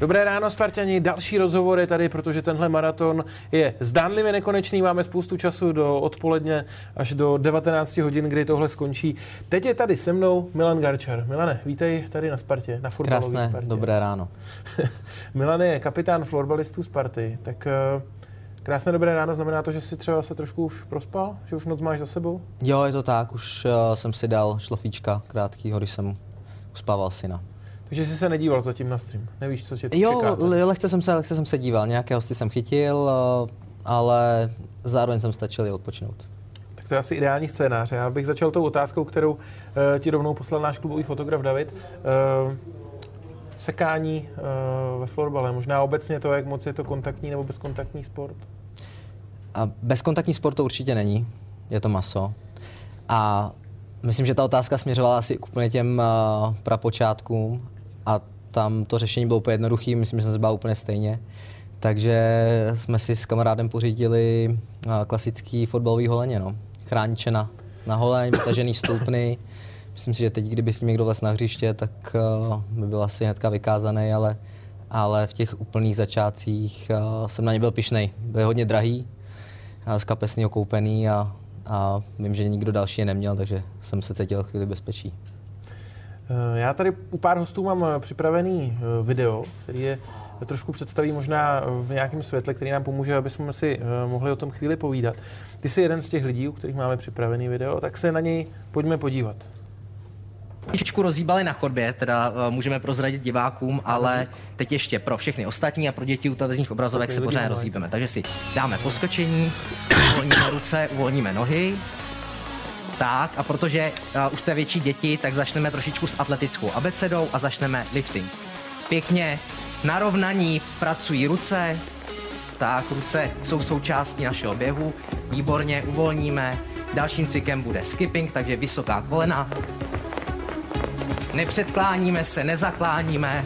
Dobré ráno, Spartani. Další rozhovor je tady, protože tenhle maraton je zdánlivě nekonečný. Máme spoustu času do odpoledne až do 19 hodin, kdy tohle skončí. Teď je tady se mnou Milan Garčar. Milane, vítej tady na Spartě, na fotbalové Krásné, Spartě. dobré ráno. Milan je kapitán florbalistů Sparty, tak eh, krásné dobré ráno znamená to, že si třeba se trošku už prospal, že už noc máš za sebou? Jo, je to tak, už uh, jsem si dal šlofíčka krátkýho, když jsem uspával syna. Takže jsi se nedíval zatím na stream, nevíš, co tě Jo, čeká. le- lehce jsem, se, lehce jsem se díval, nějaké hosty jsem chytil, uh, ale zároveň jsem stačil i odpočinout. Tak to je asi ideální scénář. Já bych začal tou otázkou, kterou uh, ti rovnou poslal náš klubový fotograf David. Uh, sekání uh, ve florbale, možná obecně to, jak moc je to kontaktní nebo bezkontaktní sport. A bezkontaktní sport to určitě není, je to maso. A myslím, že ta otázka směřovala asi k úplně těm uh, prapočátkům a tam to řešení bylo úplně jednoduché, myslím, že jsem se bál úplně stejně. Takže jsme si s kamarádem pořídili uh, klasický fotbalový holeně, no. Chrániče na, na holeň, vytažený stupny. Myslím si, že teď, kdyby s ním někdo vlez na hřiště, tak uh, by byl asi hnedka vykázaný, ale, ale v těch úplných začátcích uh, jsem na ně byl pišnej. Byl hodně drahý, z kapesního koupený a, a vím, že nikdo další je neměl, takže jsem se cítil chvíli bezpečí. Uh, já tady u pár hostů mám eh, připravený uh, video, který je trošku představí možná v nějakém světle, který nám pomůže, aby jsme si mohli o tom chvíli povídat. Ty jsi jeden z těch lidí, u kterých máme připravený video, tak se na něj pojďme podívat. trošičku rozjíbali na chodbě, teda můžeme prozradit divákům, ale teď ještě pro všechny ostatní a pro děti u televizních obrazovek Ok, se pořád rozjíbeme. Takže si dáme poskočení, uvolníme ruce, uvolníme nohy. Tak, a protože uh, už jste větší děti, tak začneme trošičku s atletickou abecedou a začneme lifting. Pěkně narovnaní pracují ruce, tak, ruce jsou součástí našeho běhu. Výborně, uvolníme. Dalším cvikem bude skipping, takže vysoká kolena, Nepředkláníme se, nezakláníme.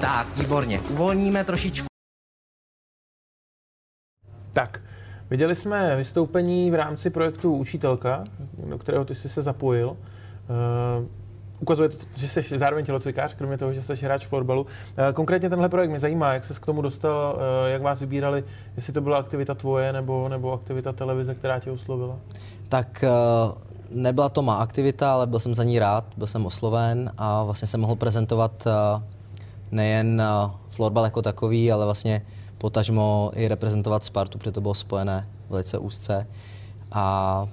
Tak, výborně. Uvolníme trošičku. Tak, viděli jsme vystoupení v rámci projektu Učitelka, do kterého ty jsi se zapojil. Uh, ukazuje to, že jsi zároveň tělocvikář, kromě toho, že jsi hráč florbalu. Uh, konkrétně tenhle projekt mě zajímá, jak ses k tomu dostal, uh, jak vás vybírali, jestli to byla aktivita tvoje nebo, nebo aktivita televize, která tě oslovila. Tak nebyla to má aktivita, ale byl jsem za ní rád, byl jsem osloven a vlastně jsem mohl prezentovat nejen florbal jako takový, ale vlastně potažmo i reprezentovat Spartu, protože to bylo spojené velice úzce. A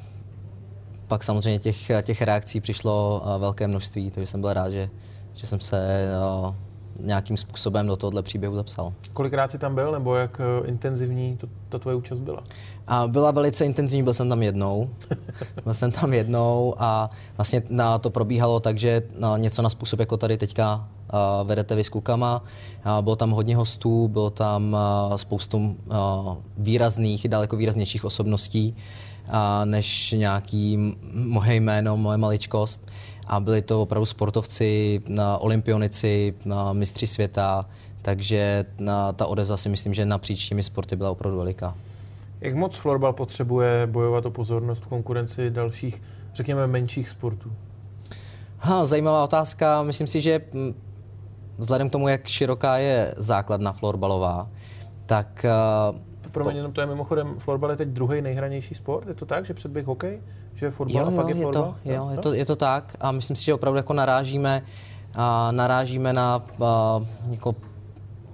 pak samozřejmě těch, těch reakcí přišlo uh, velké množství, takže jsem byl rád, že, že jsem se uh, nějakým způsobem do tohohle příběhu zapsal. Kolikrát jsi tam byl, nebo jak uh, intenzivní to, ta tvoje účast byla? A byla velice intenzivní, byl jsem tam jednou. byl jsem tam jednou a vlastně na to probíhalo tak, že na něco na způsob, jako tady teďka vedete vy s klukama. Bylo tam hodně hostů, bylo tam spoustu výrazných, daleko výraznějších osobností, než nějaký moje jméno, moje maličkost. A byli to opravdu sportovci, olympionici, mistři světa, takže ta odezva si myslím, že napříč těmi sporty byla opravdu veliká. Jak moc florbal potřebuje bojovat o pozornost v konkurenci dalších, řekněme, menších sportů? Ha, zajímavá otázka. Myslím si, že vzhledem k tomu, jak široká je základna florbalová, tak uh, Promiň, jenom to je mimochodem, florbal je teď druhý nejhranější sport, je to tak, že předběh hokej, že je fotbal jo, a pak je jo, je florbal? to, jo, je, to, je to tak a myslím si, že opravdu jako narážíme, a narážíme na a, jako,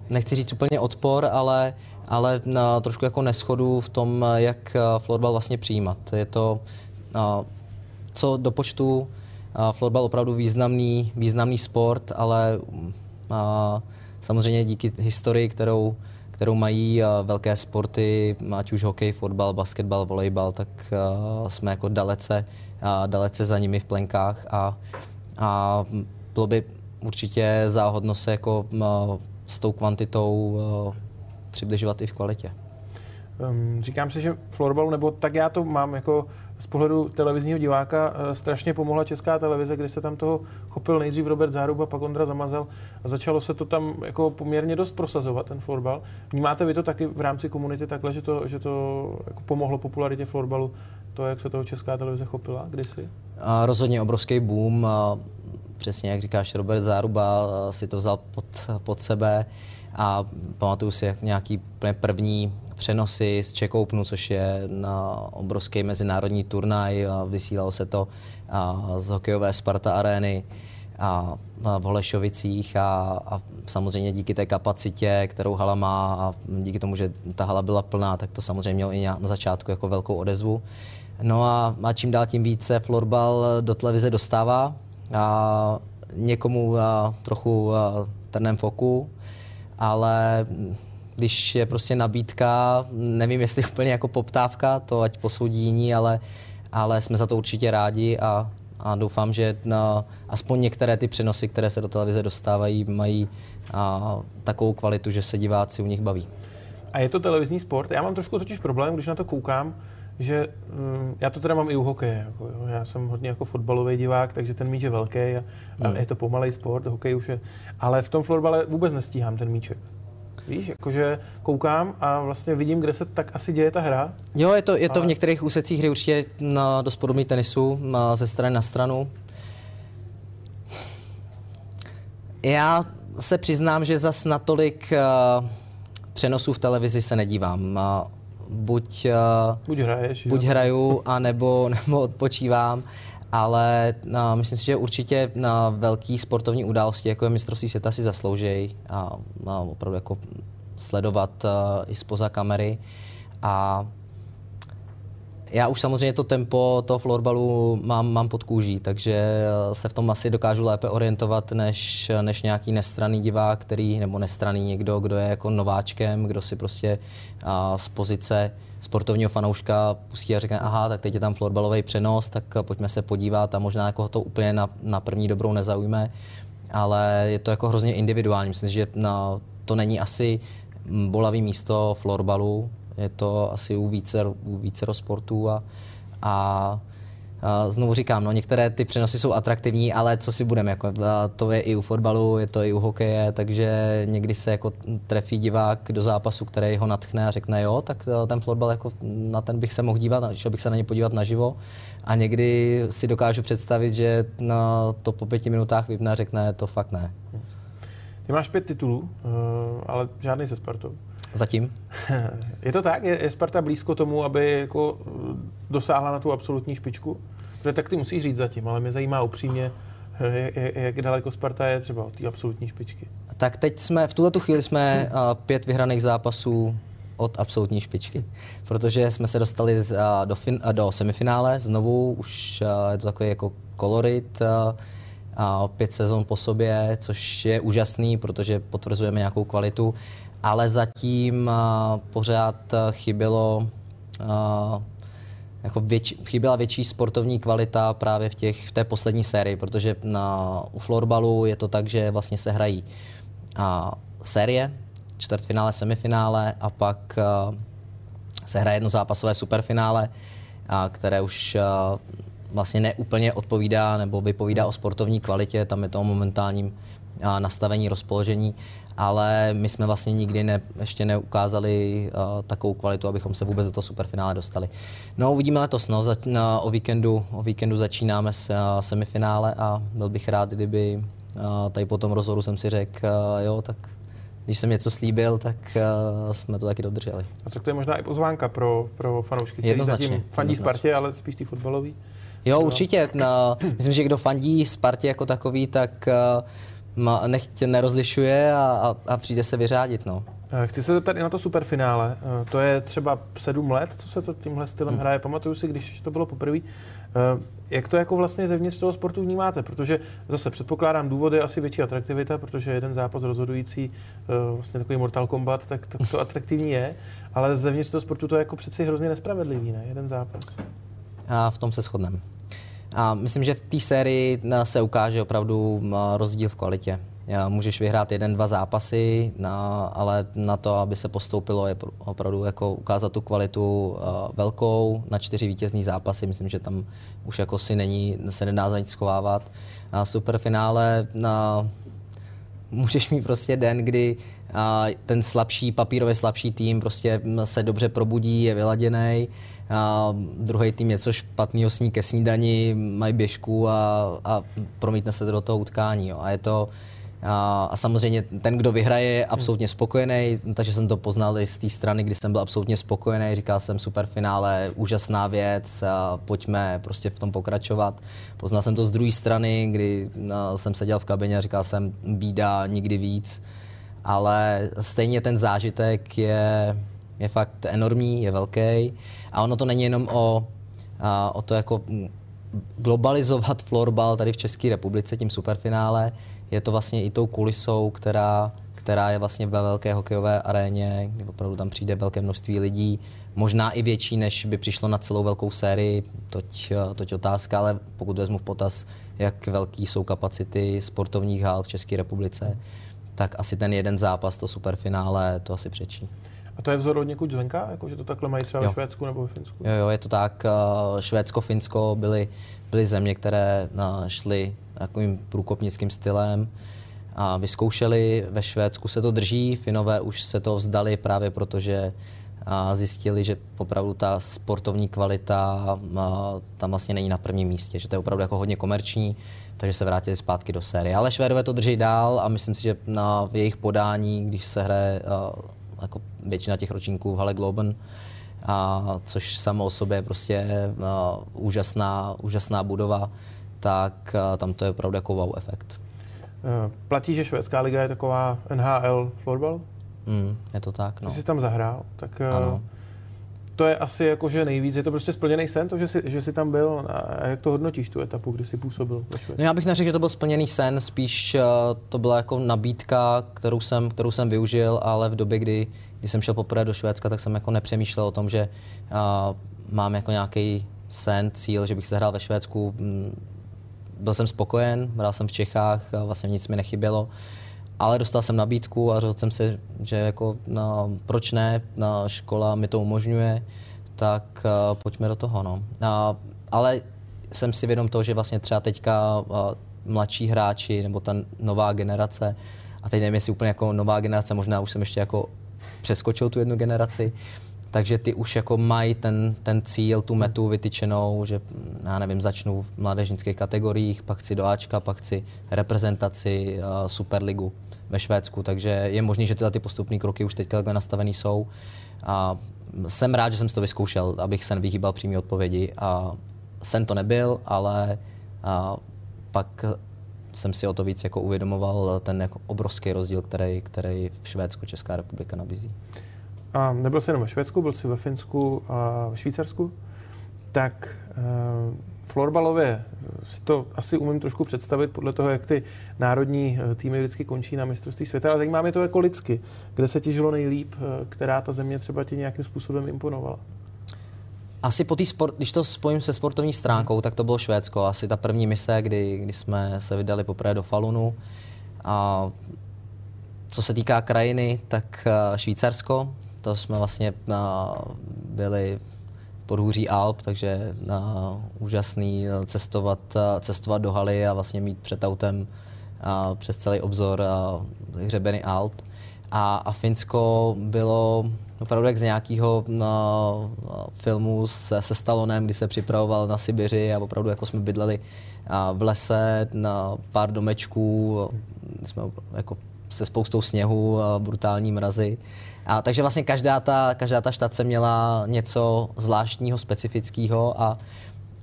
nechci říct úplně odpor, ale, ale na trošku jako neschodu v tom, jak a, florbal vlastně přijímat. Je to, co do počtu, florbal opravdu významný, významný sport, ale a, samozřejmě díky historii, kterou, kterou mají velké sporty, ať už hokej, fotbal, basketbal, volejbal, tak jsme jako dalece, dalece za nimi v plenkách a, a bylo by určitě záhodno se jako s tou kvantitou přibližovat i v kvalitě. Um, říkám si, že florbalu, nebo tak já to mám jako z pohledu televizního diváka, uh, strašně pomohla česká televize, kdy se tam toho chopil nejdřív Robert Záruba, pak Ondra Zamazal a začalo se to tam jako poměrně dost prosazovat, ten florbal. Vnímáte vy to taky v rámci komunity takhle, že to, že to jako pomohlo popularitě florbalu, to, jak se toho česká televize chopila kdysi? A rozhodně obrovský boom. A přesně jak říkáš, Robert Záruba si to vzal pod, pod sebe a pamatuju si jak nějaký první přenosy z Openu, což je na obrovský mezinárodní turnaj, a vysílalo se to a z hokejové Sparta arény a v Holešovicích a, a samozřejmě díky té kapacitě, kterou hala má a díky tomu, že ta hala byla plná, tak to samozřejmě mělo i na začátku jako velkou odezvu. No a, a čím dál tím více florbal do televize dostává a někomu a trochu a, trnem foku, ale když je prostě nabídka, nevím, jestli úplně jako poptávka, to ať posoudí jiní, ale, ale jsme za to určitě rádi a, a doufám, že na, aspoň některé ty přenosy, které se do televize dostávají, mají a, takovou kvalitu, že se diváci u nich baví. A je to televizní sport? Já mám trošku totiž problém, když na to koukám, že um, já to teda mám i u hokeje. Jako, jo. Já jsem hodně jako fotbalový divák, takže ten míč je velký a, a hmm. je to pomalej sport, hokej už je. Ale v tom florbale vůbec nestíhám ten míček. Víš, jakože koukám a vlastně vidím, kde se tak asi děje ta hra. Jo, je to, je to v některých úsecích hry určitě na dost podobný tenisu, ze strany na stranu. Já se přiznám, že zas natolik uh, přenosů v televizi se nedívám. Uh, buď, uh, buď, hraješ, buď hraju, anebo, nebo odpočívám ale no, myslím si, že určitě na velký sportovní události, jako je mistrovství světa, si zaslouží a, a opravdu jako sledovat uh, i spoza kamery. A já už samozřejmě to tempo toho florbalu mám, mám pod kůží, takže se v tom asi dokážu lépe orientovat než, než nějaký nestraný divák, který, nebo nestraný někdo, kdo je jako nováčkem, kdo si prostě uh, z pozice sportovního fanouška pustí a řekne, aha, tak teď je tam florbalový přenos, tak pojďme se podívat a možná jako to úplně na, na první dobrou nezaujme, ale je to jako hrozně individuální. Myslím, že na, to není asi bolavý místo florbalu, je to asi u více, u více sportů a, a znovu říkám, no, některé ty přenosy jsou atraktivní, ale co si budeme, jako, to je i u fotbalu, je to i u hokeje, takže někdy se jako trefí divák do zápasu, který ho natchne a řekne, jo, tak e, ten fotbal, jako, na ten bych se mohl dívat, šel bych se na ně podívat naživo. A někdy si dokážu představit, že no, to po pěti minutách vypne a řekne, to fakt ne. Ty máš pět titulů, e, ale žádný se Spartou. Zatím. Je to tak? Je, je Sparta blízko tomu, aby jako eh, dosáhla na tu absolutní špičku? Protože tak ty musíš říct zatím, ale mě zajímá upřímně, eh, jak, jak daleko Sparta je třeba od té absolutní špičky. Tak teď jsme, v tuto chvíli jsme uh, pět vyhraných zápasů od absolutní špičky, protože jsme se dostali z, do, fin, do semifinále znovu, už je to takový jako kolorit, uh, pět sezon po sobě, což je úžasný, protože potvrzujeme nějakou kvalitu ale zatím uh, pořád uh, chybělo uh, jako větši, chyběla větší sportovní kvalita právě v, těch, v té poslední sérii, protože na, u florbalu je to tak, že vlastně se hrají a, série, čtvrtfinále, semifinále a pak se hraje jedno zápasové superfinále, a, které už vlastně neúplně odpovídá nebo vypovídá o sportovní kvalitě, tam je to o momentálním nastavení, rozpoložení ale my jsme vlastně nikdy ne, ještě neukázali uh, takovou kvalitu, abychom se vůbec do toho superfinále dostali. No uvidíme letos, no, za, na, o, víkendu, o víkendu začínáme s uh, semifinále a byl bych rád, kdyby uh, tady po tom rozhodu jsem si řekl, uh, jo, tak když jsem něco slíbil, tak uh, jsme to taky dodrželi. A tak to je možná i pozvánka pro, pro fanoušky, kteří zatím fandí jednoznačně. Spartě, ale spíš ty fotbalový? Jo, určitě. No, myslím, že kdo fandí Spartě jako takový, tak uh, ma, nechť nerozlišuje a, a, a přijde se vyřádit. No. Eh, chci se zeptat i na to superfinále. Eh, to je třeba sedm let, co se to tímhle stylem hmm. hraje. Pamatuju si, když to bylo poprvé. Eh, jak to jako vlastně zevnitř toho sportu vnímáte? Protože zase předpokládám důvody asi větší atraktivita, protože jeden zápas rozhodující, vlastně takový Mortal Kombat, tak, tak to atraktivní je, ale zevnitř toho sportu to je jako přeci hrozně nespravedlivý, ne? Jeden zápas. A v tom se shodneme. A myslím, že v té sérii eh, se ukáže opravdu eh, rozdíl v kvalitě. Můžeš vyhrát jeden, dva zápasy, na, ale na to, aby se postoupilo, je opravdu jako ukázat tu kvalitu uh, velkou na čtyři vítězní zápasy. Myslím, že tam už jako si není, se nedá za nic schovávat. A superfinále na můžeš mít prostě den, kdy ten slabší, papírově slabší tým prostě se dobře probudí, je vyladěný, a druhý tým něco špatného sní ke snídani, mají běžku a, a promítne se do toho utkání. Jo. A je to, a, a samozřejmě ten, kdo vyhraje, je absolutně spokojený, takže jsem to poznal i z té strany, kdy jsem byl absolutně spokojený. Říkal jsem super finále, úžasná věc, a pojďme prostě v tom pokračovat. Poznal jsem to z druhé strany, kdy no, jsem seděl v kabině a říkal jsem bída, nikdy víc. Ale stejně ten zážitek je, je fakt enormní, je velký. A ono to není jenom o, a, o to jako globalizovat florbal tady v České republice tím superfinále, je to vlastně i tou kulisou, která, která je vlastně ve velké hokejové aréně, kdy opravdu tam přijde velké množství lidí, možná i větší, než by přišlo na celou velkou sérii, toť, toť otázka, ale pokud vezmu v potaz, jak velký jsou kapacity sportovních hal v České republice, tak asi ten jeden zápas, to superfinále, to asi přečí. A to je vzor od někud zvenka? Jako, že to takhle mají třeba jo. ve Švédsku nebo ve Finsku? Jo, jo, je to tak. Švédsko, Finsko byly, byly země, které šly takovým průkopnickým stylem a vyzkoušeli. Ve Švédsku se to drží, Finové už se to vzdali právě protože a zjistili, že opravdu ta sportovní kvalita tam vlastně není na prvním místě, že to je opravdu jako hodně komerční, takže se vrátili zpátky do série. Ale Švédové to drží dál a myslím si, že na jejich podání, když se hraje jako většina těch ročníků v Halle Globen, a což samo o sobě je prostě uh, úžasná, úžasná budova, tak uh, tam to je opravdu jako wow efekt. Uh, platí, že švédská liga je taková NHL florbal? Mm, je to tak, no. Ty jsi tam zahrál, tak uh, ano. To je asi jako, že nejvíc, je to prostě splněný sen, to, že jsi, že jsi tam byl a jak to hodnotíš, tu etapu, kdy jsi působil? No já bych neřekl, že to byl splněný sen, spíš uh, to byla jako nabídka, kterou jsem, kterou jsem využil, ale v době, kdy když jsem šel poprvé do Švédska, tak jsem jako nepřemýšlel o tom, že uh, mám jako nějaký sen, cíl, že bych se hrál ve Švédsku. Mm, byl jsem spokojen, hrál jsem v Čechách, vlastně nic mi nechybělo. Ale dostal jsem nabídku a řekl jsem si, že jako, no, proč ne, na škola mi to umožňuje, tak uh, pojďme do toho. No. Uh, ale jsem si vědom toho, že vlastně třeba teďka uh, mladší hráči nebo ta nová generace, a teď nevím, jestli úplně jako nová generace, možná už jsem ještě jako přeskočil tu jednu generaci, takže ty už jako mají ten, ten cíl, tu metu vytyčenou, že já nevím, začnu v mládežnických kategoriích, pak chci do Ačka, pak chci reprezentaci uh, Superligu ve Švédsku, takže je možné, že tyhle ty postupné kroky už teď takhle nastavený jsou. A jsem rád, že jsem si to vyzkoušel, abych se nevyhýbal přímé odpovědi. A sen to nebyl, ale a pak jsem si o to víc jako uvědomoval ten jako obrovský rozdíl, který, který v Švédsku Česká republika nabízí. A nebyl jsi jenom ve Švédsku, byl jsi ve Finsku a ve Švýcarsku. Tak uh, florbalově si to asi umím trošku představit podle toho, jak ty národní eh, týmy vždycky končí na mistrovství světa, ale zajímá mě to jako lidsky. Kde se ti žilo nejlíp, eh, která ta země třeba ti nějakým způsobem imponovala? Asi po sport, když to spojím se sportovní stránkou, tak to bylo Švédsko. Asi ta první mise, kdy, kdy jsme se vydali poprvé do Falunu. A co se týká krajiny, tak eh, Švýcarsko, to jsme vlastně eh, byli podhůří Alp, takže na, eh, úžasný cestovat, cestovat do haly a vlastně mít před autem a přes celý obzor a hřebeny Alp. A, a Finsko bylo opravdu jak z nějakého no, filmu se, se Stalonem, kdy se připravoval na Sibiři a opravdu jako jsme bydleli v lese na pár domečků, jsme jako se spoustou sněhu, brutální mrazy. A, takže vlastně každá ta, každá ta štace měla něco zvláštního, specifického a,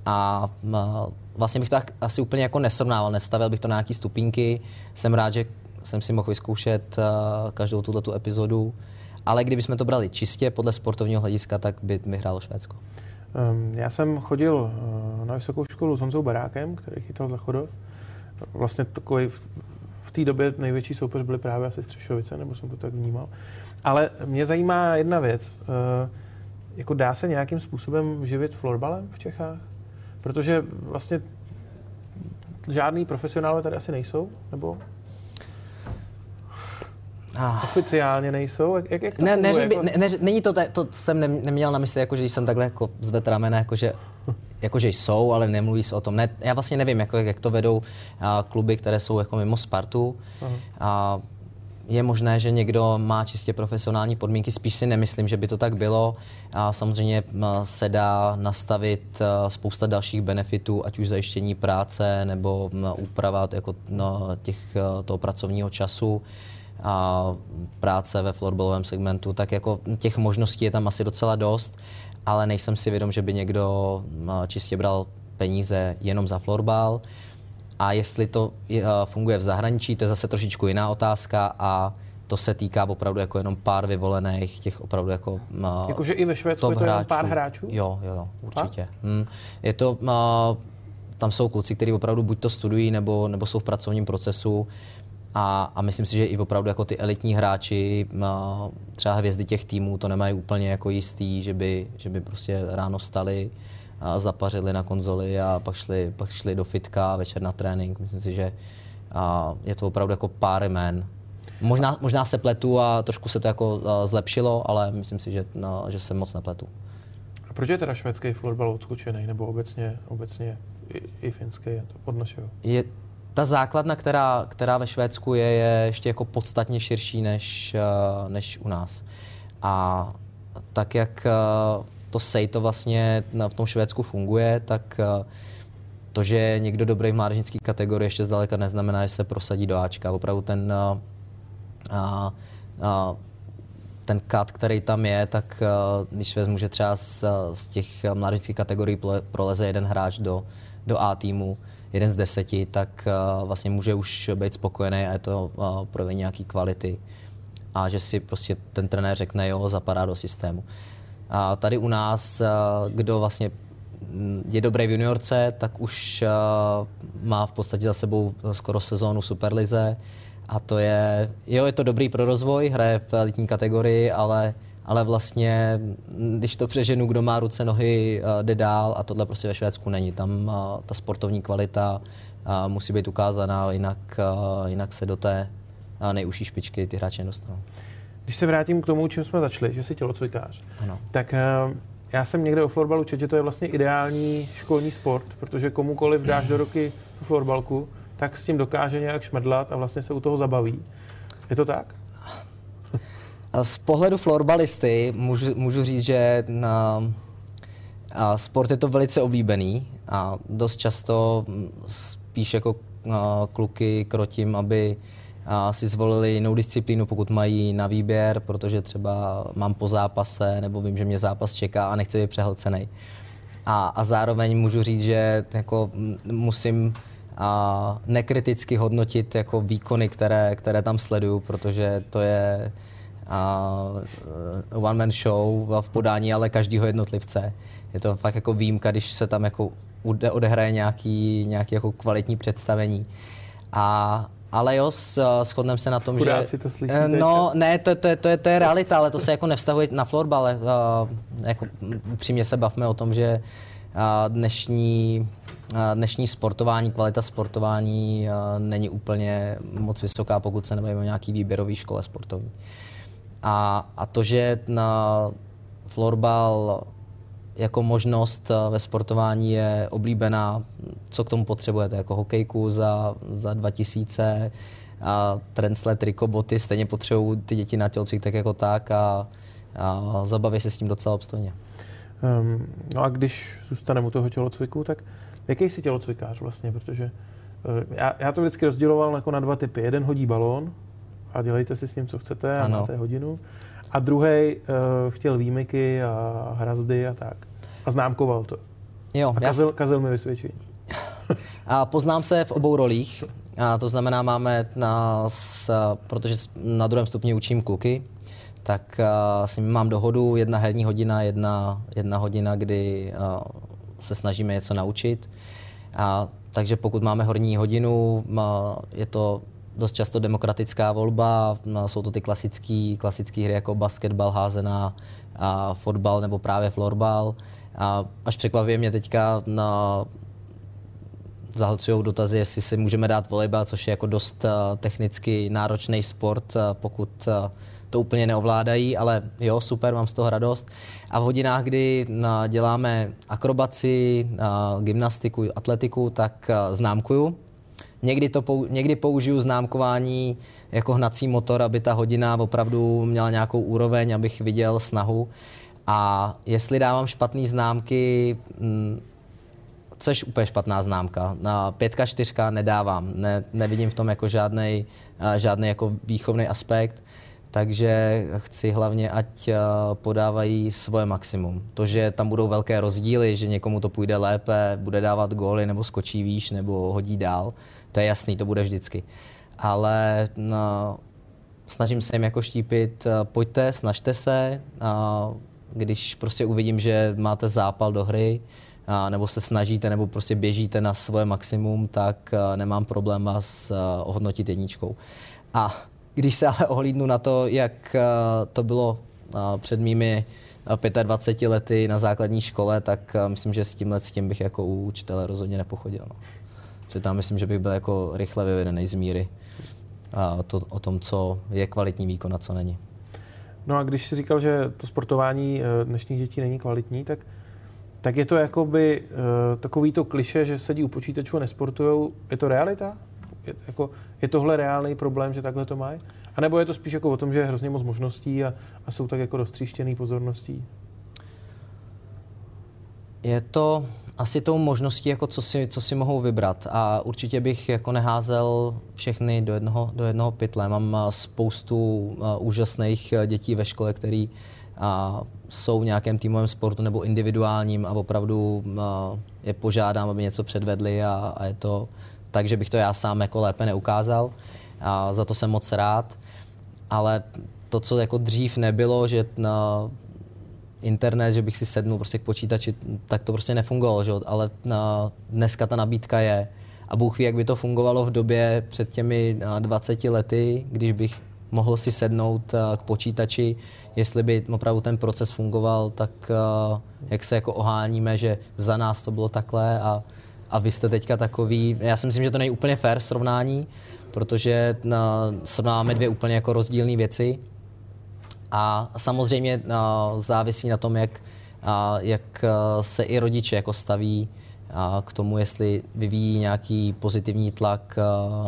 a, vlastně bych to tak asi úplně jako nesrovnával, nestavil bych to na nějaký stupínky. Jsem rád, že jsem si mohl vyzkoušet uh, každou tuto tu epizodu ale kdybychom to brali čistě podle sportovního hlediska, tak by vyhrálo Švédsko. Um, já jsem chodil uh, na vysokou školu s Honzou Barákem, který chytal za Chodov. Vlastně takový té době největší soupeř byly právě asi Střešovice, nebo jsem to tak vnímal. Ale mě zajímá jedna věc. Uh, jako dá se nějakým způsobem živit florbalem v Čechách? Protože vlastně žádný profesionálové tady asi nejsou, nebo Ah. Oficiálně nejsou? Jak, jak to ne, ne, by, jako... ne, ne, není to, to jsem ne, neměl na mysli, jako, že když jsem takhle jako zvedl ramena, jako, že jakože jsou, ale nemluví se o tom. Ne, já vlastně nevím, jako, jak to vedou a, kluby, které jsou jako mimo Spartu. A, je možné, že někdo má čistě profesionální podmínky, spíš si nemyslím, že by to tak bylo. A samozřejmě se dá nastavit spousta dalších benefitů, ať už zajištění práce nebo úprava jako, no, těch, toho pracovního času a práce ve florbalovém segmentu, tak jako těch možností je tam asi docela dost, ale nejsem si vědom, že by někdo čistě bral peníze jenom za florbal. A jestli to funguje v zahraničí, to je zase trošičku jiná otázka a to se týká opravdu jako jenom pár vyvolených, těch opravdu jako Jakože i ve Švédsku je to jenom pár hráčů? Jo, jo, jo určitě. Hmm. Je to, uh, tam jsou kluci, kteří opravdu buď to studují, nebo, nebo jsou v pracovním procesu a, a myslím si, že i opravdu jako ty elitní hráči, třeba hvězdy těch týmů, to nemají úplně jako jistý, že by, že by prostě ráno stali a zapařili na konzoli a pak šli, pak šli do fitka večer na trénink. Myslím si, že a je to opravdu jako pár jmén. Možná, možná se pletu a trošku se to jako zlepšilo, ale myslím si, že, no, že se moc nepletu. A proč je teda švédský fotbal odskočený, nebo obecně, obecně i, i finský od našeho? Je, ta základna, která, která ve Švédsku je, je ještě jako podstatně širší než, eh, než u nás. A tak, jak eh, to sejto vlastně v tom Švédsku funguje, tak eh, to, že je někdo dobrý v mládežnické kategorii, ještě zdaleka neznamená, že se prosadí do Ačka. Opravdu ten, a, a, ten cut, který tam je, tak když vezmu, že třeba z, z těch mládežnických kategorií proleze jeden hráč do, do A týmu, jeden z deseti, tak uh, vlastně může už být spokojený a je to uh, projevení nějaký kvality. A že si prostě ten trenér řekne, jo, zapadá do systému. A tady u nás, uh, kdo vlastně mm, je dobrý v juniorce, tak už má v podstatě za sebou skoro sezónu Superlize. A to je, jo, je to dobrý pro rozvoj, hraje v elitní kategorii, ale ale vlastně, když to přeženu, kdo má ruce, nohy, eh, jde dál a tohle prostě ve Švédsku není. Tam eh, ta sportovní kvalita eh, musí být ukázaná, jinak, jinak se do té nejužší špičky ty hráči nedostanou. Když se vrátím k tomu, čím jsme začali, že jsi tělocvikář, ano. tak já jsem někde o florbalu četl, že to je vlastně ideální školní sport, protože komukoliv dáš do roky florbalku, tak s tím dokáže nějak šmrdlat a vlastně se u toho zabaví. Je to tak? Z pohledu florbalisty můžu, můžu říct, že na, a sport je to velice oblíbený a dost často spíš jako a, kluky krotím, aby a, si zvolili jinou disciplínu, pokud mají na výběr, protože třeba mám po zápase nebo vím, že mě zápas čeká a nechci být přehlcený. A, a zároveň můžu říct, že jako musím a nekriticky hodnotit jako výkony, které, které tam sleduju, protože to je uh, one man show v podání ale každého jednotlivce. Je to fakt jako výjimka, když se tam jako odehraje nějaký, nějaký jako kvalitní představení. A, ale jo, shodneme se na tom, Chudáci že... to slyšíte, eh, No, ne, to, to, to, je, to je realita, ale to se jako nevztahuje na florbal. Uh, jako upřímně se bavme o tom, že uh, dnešní, uh, dnešní sportování, kvalita sportování uh, není úplně moc vysoká, pokud se nebavíme o nějaký výběrový škole sportovní. A, a to, že na florbal jako možnost eh, ve sportování je oblíbená, co k tomu potřebujete, jako hokejku za, za 2000, a trencle, triko, boty, stejně potřebují ty děti na tělocvik tak jako tak a, a zabaví se s tím docela obstojně. Um, no a když zůstaneme u toho tělocviku, tak jaký jsi tělocvikář vlastně, protože uh, já, já to vždycky rozděloval jako na dva typy. Jeden hodí balón, a dělejte si s ním, co chcete a ano. máte hodinu. A druhý uh, chtěl výjimky a hrazdy a tak. A známkoval to. Jo, a kazil, kazil mi vysvědčení. a poznám se v obou rolích. A to znamená, máme, na, s, protože na druhém stupni učím kluky, tak uh, s nimi mám dohodu, jedna herní hodina, jedna, jedna hodina, kdy uh, se snažíme něco naučit. A, takže pokud máme horní hodinu, uh, je to dost často demokratická volba. No, jsou to ty klasické klasický hry jako basketbal, házená, a fotbal nebo právě florbal. A až překvapuje mě teďka na zahlcují dotazy, jestli si můžeme dát volejbal, což je jako dost uh, technicky náročný sport, uh, pokud uh, to úplně neovládají, ale jo, super, mám z toho radost. A v hodinách, kdy uh, děláme akrobaci, gymnastiku, atletiku, tak známkuju. Někdy, to pou, někdy použiju známkování jako hnací motor, aby ta hodina opravdu měla nějakou úroveň, abych viděl snahu. A jestli dávám špatné známky, mm, což úplně špatná známka. Na pětka, čtyřka nedávám. Ne, nevidím v tom jako žádný žádný jako výchovný aspekt. Takže chci hlavně, ať podávají svoje maximum. To, že tam budou velké rozdíly, že někomu to půjde lépe, bude dávat góly nebo skočí výš nebo hodí dál, to je jasný, to bude vždycky. Ale no, snažím se jim jako štípit, pojďte, snažte se, když prostě uvidím, že máte zápal do hry, a, nebo se snažíte, nebo prostě běžíte na svoje maximum, tak a, nemám problém vás a, ohodnotit jedničkou. A když se ale ohlídnu na to, jak a, to bylo a, před mými 25 lety na základní škole, tak myslím, že s tímhle s tím bych jako u učitele rozhodně nepochodil. No. Že tam myslím, že bych byl jako rychle vyvedený z míry a to, o tom, co je kvalitní výkon a co není. No a když jsi říkal, že to sportování eh, dnešních dětí není kvalitní, tak, tak je to jakoby takový to kliše, že sedí u počítačů a nesportují. Je to realita? Je, jako, je tohle reálný problém, že takhle to mají? A nebo je to spíš jako o tom, že je hrozně moc možností a, a jsou tak jako dostříštěný pozorností? Je to asi tou možností, jako co, si, co si mohou vybrat. A určitě bych jako neházel všechny do jednoho, do jednoho pytle. Mám spoustu uh, úžasných dětí ve škole, který uh, jsou v nějakém týmovém sportu nebo individuálním a opravdu je požádám, aby něco předvedli a, a je to tak, že bych to já sám jako lépe neukázal. A za to jsem moc rád. Ale to, co jako dřív nebylo, že na, internet, že bych si sednul prostě k počítači, tak to prostě nefungovalo, že? ale na, dneska ta nabídka je. A Bůh ví, jak by to fungovalo v době před těmi 20 lety, když bych mohl si sednout k počítači, jestli by opravdu ten proces fungoval, tak jak se jako oháníme, že za nás to bylo takhle a, a vy jste teďka takový. Já si myslím, že to není úplně fair srovnání, protože srovnáváme dvě úplně jako rozdílné věci. A samozřejmě závisí na tom, jak, jak se i rodiče jako staví k tomu, jestli vyvíjí nějaký pozitivní tlak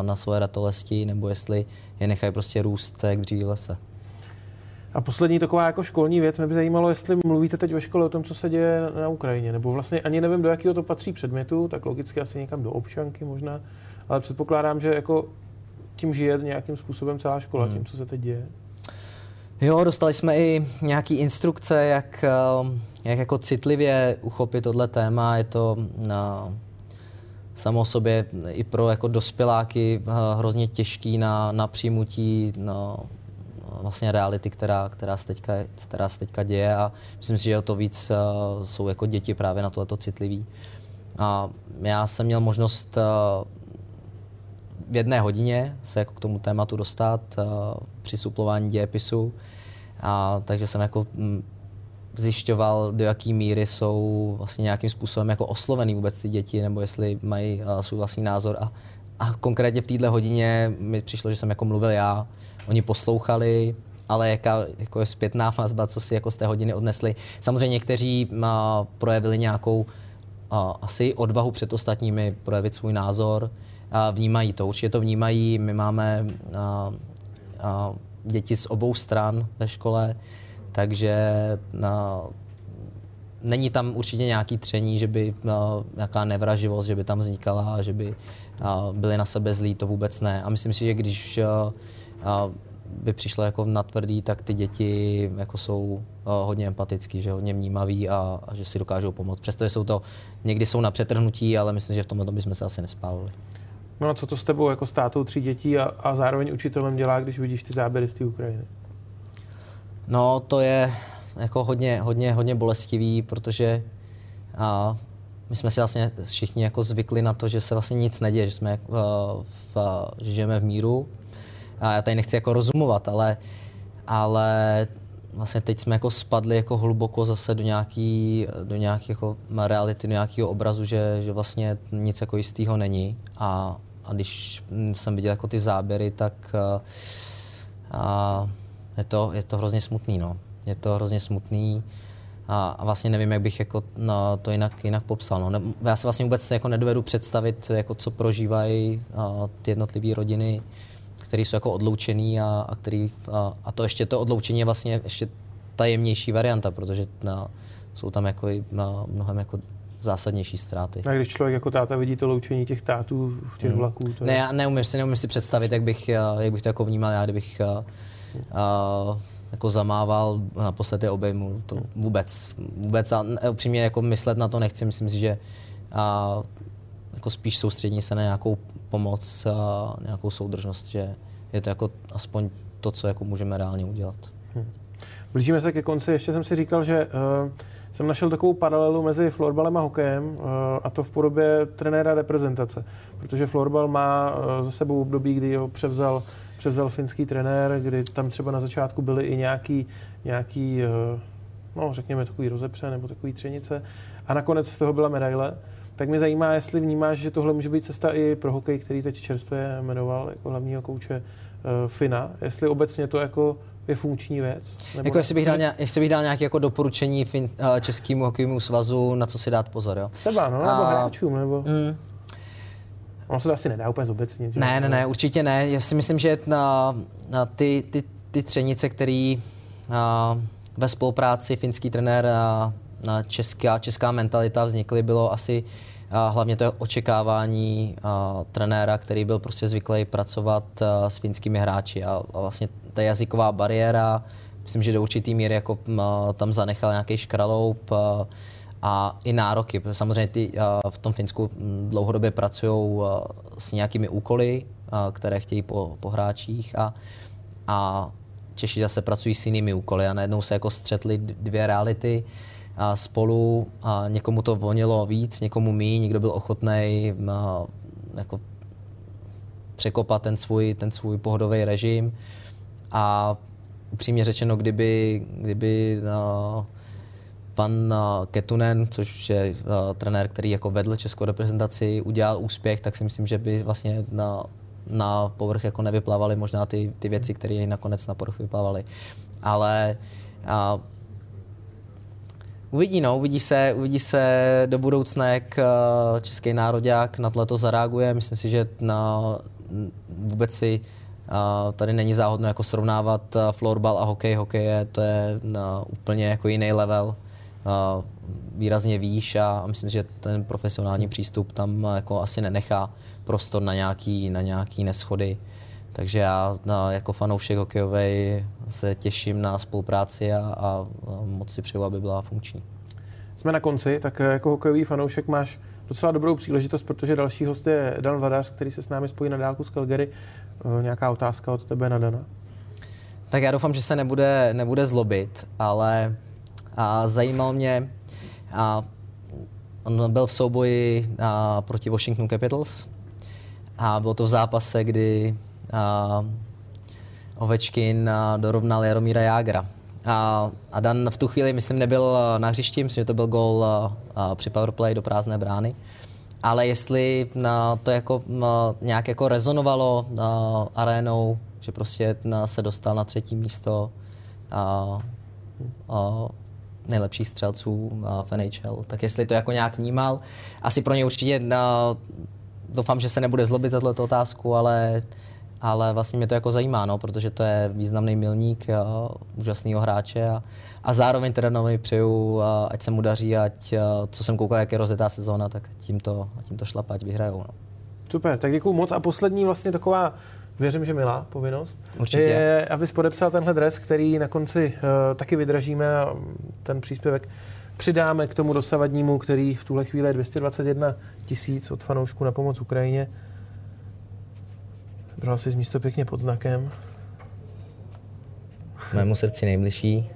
na svoje ratolesti, nebo jestli je nechají prostě růst jak dříví lese. A poslední taková jako školní věc, mě by zajímalo, jestli mluvíte teď ve škole o tom, co se děje na Ukrajině, nebo vlastně ani nevím, do jakého to patří předmětu, tak logicky asi někam do občanky možná, ale předpokládám, že jako tím žije nějakým způsobem celá škola, hmm. tím, co se teď děje. Jo, dostali jsme i nějaký instrukce, jak, eh, jak jako citlivě uchopit tohle téma. Je to na samo sobě i pro jako dospěláky eh, hrozně těžký na, na přijmutí na vlastně reality, která, která, se teďka, která se teďka děje a myslím si, že o to víc uh, jsou jako děti právě na tohleto citliví. A já jsem měl možnost uh, v jedné hodině se jako k tomu tématu dostat uh, při suplování dějepisu. A, takže jsem jako m, zjišťoval, do jaké míry jsou vlastně nějakým způsobem jako oslovený vůbec ty děti, nebo jestli mají svůj vlastní názor. A, a konkrétně v této hodině mi přišlo, že jsem jako mluvil já, oni poslouchali, ale jaká jako je zpětná vazba, co si jako z té hodiny odnesli. Samozřejmě někteří uh, projevili nějakou uh, asi odvahu před ostatními projevit svůj názor, vnímají to, určitě to vnímají. My máme a, a, děti z obou stran ve škole, takže a, není tam určitě nějaký tření, že by a, nějaká nevraživost, že by tam vznikala, že by a, byli na sebe zlí, to vůbec ne. A myslím si, že když a, a, by přišlo jako na tvrdý, tak ty děti jako jsou hodně empatický, že hodně vnímaví a, a že si dokážou pomoct. Přestože jsou to, někdy jsou na přetrhnutí, ale myslím, že v tomhle bychom se asi nespálili. No a co to s tebou jako státou tří dětí a, a zároveň učitelem dělá, když vidíš ty záběry z té Ukrajiny? No, to je jako hodně, hodně, hodně bolestivý, protože a, my jsme si vlastně všichni jako zvykli na to, že se vlastně nic neděje, že jsme uh, v, že žijeme v míru. A já tady nechci jako rozumovat, ale, ale vlastně teď jsme jako spadli jako hluboko zase do nějaký, do nějaký jako reality, do nějakého obrazu, že, že vlastně nic jako jistého není. A, a když jsem viděl jako ty záběry, tak a, je, to, je to hrozně smutný. No. Je to hrozně smutný a, a vlastně nevím, jak bych jako, no, to jinak, jinak popsal. No. Ne, já si vlastně vůbec jako nedovedu představit, jako co prožívají ty jednotlivé rodiny, které jsou jako odloučený a, a, který, a, a to ještě to odloučení je vlastně ještě tajemnější varianta, protože na, jsou tam jako i na mnohem jako zásadnější ztráty. A když člověk jako táta vidí to loučení těch tátů v těch hmm. vlaků? To je... Ne, já neumím si, neumím si představit, jak bych, jak bych to jako vnímal já, kdybych a, a, jako zamával naposled je obejmu. To vůbec, vůbec a upřímně jako myslet na to nechci. Myslím si, že a, jako spíš soustřední se na nějakou pomoc a nějakou soudržnost, že je to jako aspoň to, co jako můžeme reálně udělat. Hmm. Blížíme se ke konci. Ještě jsem si říkal, že uh, jsem našel takovou paralelu mezi florbalem a hokejem, uh, a to v podobě trenéra reprezentace. Protože florbal má uh, za sebou období, kdy ho převzal převzal finský trenér, kdy tam třeba na začátku byly i nějaký, nějaký no řekněme takový rozepře nebo takový třenice a nakonec z toho byla medaile. Tak mě zajímá, jestli vnímáš, že tohle může být cesta i pro hokej, který teď čerstvě jmenoval jako hlavního kouče uh, Fina. Jestli obecně to jako je funkční věc? Nebo jako jestli bych dal, nějak, jestli bych dal nějaké jako doporučení fin, uh, Českému hokejovému svazu, na co si dát pozor, jo? Třeba, no, nebo a, hráčům, nebo... Mm, Ono se to asi nedá úplně zobecnit. Ne, ne, ne, určitě ne. Já si myslím, že na, na ty, ty, ty třenice, které ve spolupráci finský trenér a na česká, česká mentalita vznikly, bylo asi a hlavně to očekávání a, trenéra, který byl prostě zvyklý pracovat a, s finskými hráči. A, a vlastně ta jazyková bariéra, myslím, že do určitý míry jako a, tam zanechal nějaký škraloup, a, a i nároky. Samozřejmě ty v tom Finsku dlouhodobě pracují s nějakými úkoly, které chtějí po, po hráčích. A, a Češi zase pracují s jinými úkoly a najednou se jako střetly dvě reality. a spolu a někomu to vonilo víc, někomu mí, někdo byl ochotný jako překopat ten svůj, ten svůj pohodový režim a upřímně řečeno, kdyby, kdyby no, pan Ketunen, což je uh, trenér, který jako vedl českou reprezentaci, udělal úspěch, tak si myslím, že by vlastně na, na povrch jako nevyplávaly možná ty, ty věci, které nakonec na povrch vyplávaly. Ale uh, uvidí, no, uvidí se, uvidí se do budoucna, jak uh, český národák na to zareaguje. Myslím si, že na, vůbec si Uh, tady není záhodno jako srovnávat uh, florbal a hokej. Hokej je, to je na úplně jako jiný level výrazně výš a myslím, že ten profesionální přístup tam jako asi nenechá prostor na nějaký, na nějaký neschody. Takže já na, jako fanoušek hokejovej se těším na spolupráci a, a moc si přeju, aby byla funkční. Jsme na konci, tak jako hokejový fanoušek máš docela dobrou příležitost, protože další host je Dan Vadař, který se s námi spojí na dálku z Calgary. Eh, nějaká otázka od tebe na Dana? Tak já doufám, že se nebude, nebude zlobit, ale a zajímal mě, a on byl v souboji a, proti Washington Capitals a bylo to v zápase, kdy Ovečkin dorovnal Jaromíra Jágra. A, a Dan v tu chvíli, myslím, nebyl na hřišti, myslím, že to byl gol při powerplay do prázdné brány. Ale jestli to jako nějak jako rezonovalo arénou, že prostě se dostal na třetí místo a, a nejlepších střelců v NHL. Tak jestli to jako nějak vnímal, asi pro ně určitě doufám, že se nebude zlobit za tuto otázku, ale, ale vlastně mě to jako zajímá, no, protože to je významný milník úžasného hráče a, a zároveň teda nový přeju, a, ať se mu daří, ať, a, co jsem koukal, jak je rozjetá sezóna, tak tím to, tím to šlape, ať vyhrajou. No. Super, tak děkuji moc. A poslední vlastně taková věřím, že milá povinnost, Určitě. je, abys podepsal tenhle dres, který na konci uh, taky vydražíme a ten příspěvek přidáme k tomu dosavadnímu, který v tuhle chvíli je 221 tisíc od fanoušků na pomoc Ukrajině. Bral si z místo pěkně pod znakem. Mému srdci nejbližší.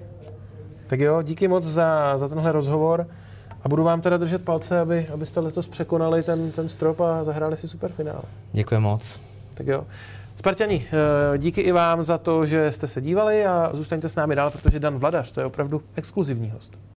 Tak jo, díky moc za, za tenhle rozhovor a budu vám teda držet palce, aby, abyste letos překonali ten, ten strop a zahráli si superfinále. Děkuji moc. Tak jo. Spartani, eh, díky i vám za to, že jste se dívali a zůstaňte s námi dál, protože Dan Vladař, to je opravdu exkluzivní host.